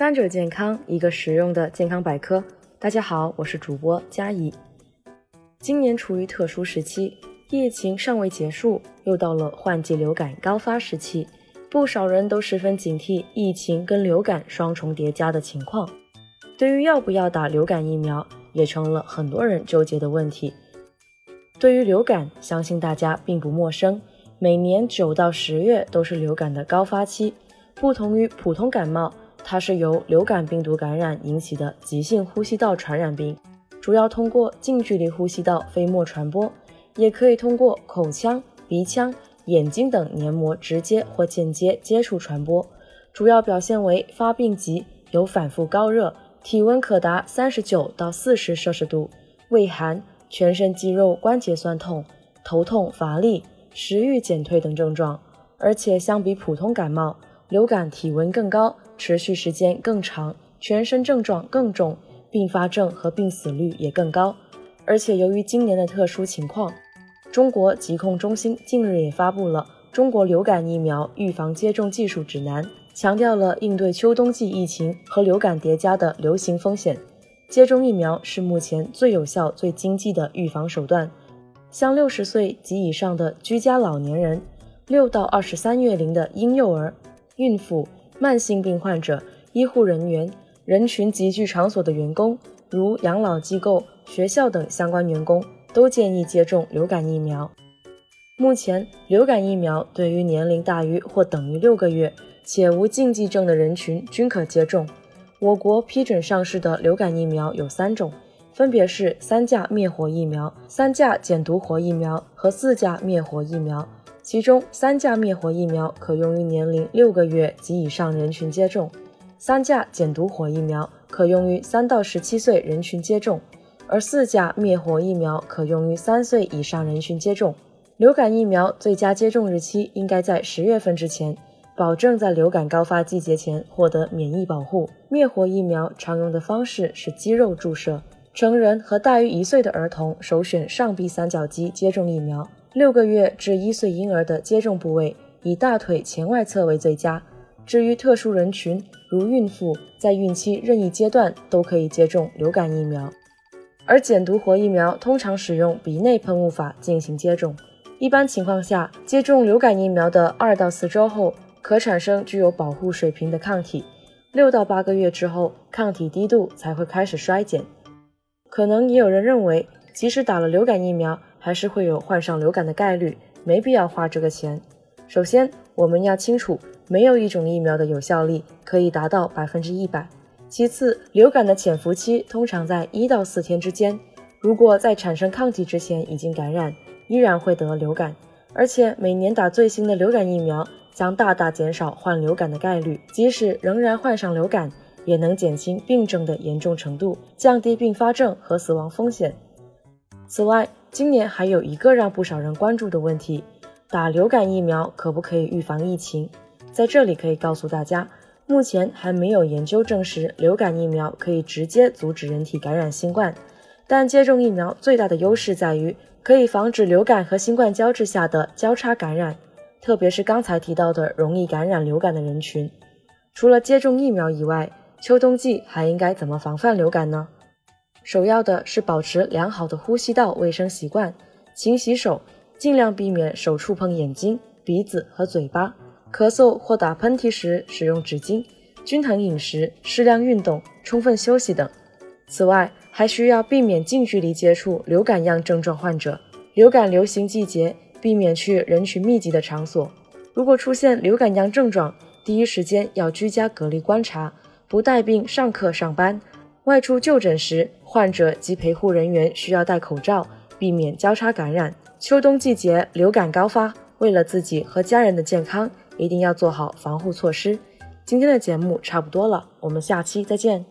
三者健康，一个实用的健康百科。大家好，我是主播佳怡。今年处于特殊时期，疫情尚未结束，又到了换季流感高发时期，不少人都十分警惕疫情跟流感双重叠加的情况。对于要不要打流感疫苗，也成了很多人纠结的问题。对于流感，相信大家并不陌生，每年九到十月都是流感的高发期。不同于普通感冒。它是由流感病毒感染引起的急性呼吸道传染病，主要通过近距离呼吸道飞沫传播，也可以通过口腔、鼻腔、眼睛等黏膜直接或间接接触传播。主要表现为发病急，有反复高热，体温可达三十九到四十摄氏度，畏寒，全身肌肉关节酸痛，头痛乏力，食欲减退等症状。而且相比普通感冒，流感体温更高。持续时间更长，全身症状更重，并发症和病死率也更高。而且由于今年的特殊情况，中国疾控中心近日也发布了《中国流感疫苗预防接种技术指南》，强调了应对秋冬季疫情和流感叠加的流行风险，接种疫苗是目前最有效、最经济的预防手段。像六十岁及以上的居家老年人，六到二十三月龄的婴幼儿、孕妇。慢性病患者、医护人员、人群集聚场所的员工，如养老机构、学校等相关员工，都建议接种流感疫苗。目前，流感疫苗对于年龄大于或等于六个月且无禁忌症的人群均可接种。我国批准上市的流感疫苗有三种，分别是三价灭活疫苗、三价减毒活疫苗和四价灭活疫苗。其中，三价灭活疫苗可用于年龄六个月及以上人群接种，三价减毒活疫苗可用于三到十七岁人群接种，而四价灭活疫苗可用于三岁以上人群接种。流感疫苗最佳接种日期应该在十月份之前，保证在流感高发季节前获得免疫保护。灭活疫苗常用的方式是肌肉注射，成人和大于一岁的儿童首选上臂三角肌接种疫苗。六个月至一岁婴儿的接种部位以大腿前外侧为最佳。至于特殊人群，如孕妇，在孕期任意阶段都可以接种流感疫苗。而减毒活疫苗通常使用鼻内喷雾法进行接种。一般情况下，接种流感疫苗的二到四周后，可产生具有保护水平的抗体。六到八个月之后，抗体低度才会开始衰减。可能也有人认为，即使打了流感疫苗，还是会有患上流感的概率，没必要花这个钱。首先，我们要清楚，没有一种疫苗的有效力可以达到百分之一百。其次，流感的潜伏期通常在一到四天之间，如果在产生抗体之前已经感染，依然会得流感。而且，每年打最新的流感疫苗将大大减少患流感的概率，即使仍然患上流感，也能减轻病症的严重程度，降低并发症和死亡风险。此外，今年还有一个让不少人关注的问题：打流感疫苗可不可以预防疫情？在这里可以告诉大家，目前还没有研究证实流感疫苗可以直接阻止人体感染新冠。但接种疫苗最大的优势在于可以防止流感和新冠交织下的交叉感染，特别是刚才提到的容易感染流感的人群。除了接种疫苗以外，秋冬季还应该怎么防范流感呢？首要的是保持良好的呼吸道卫生习惯，勤洗手，尽量避免手触碰眼睛、鼻子和嘴巴。咳嗽或打喷嚏时使用纸巾。均衡饮食、适量运动、充分休息等。此外，还需要避免近距离接触流感样症状患者。流感流行季节，避免去人群密集的场所。如果出现流感样症状，第一时间要居家隔离观察，不带病上课上班。外出就诊时，患者及陪护人员需要戴口罩，避免交叉感染。秋冬季节流感高发，为了自己和家人的健康，一定要做好防护措施。今天的节目差不多了，我们下期再见。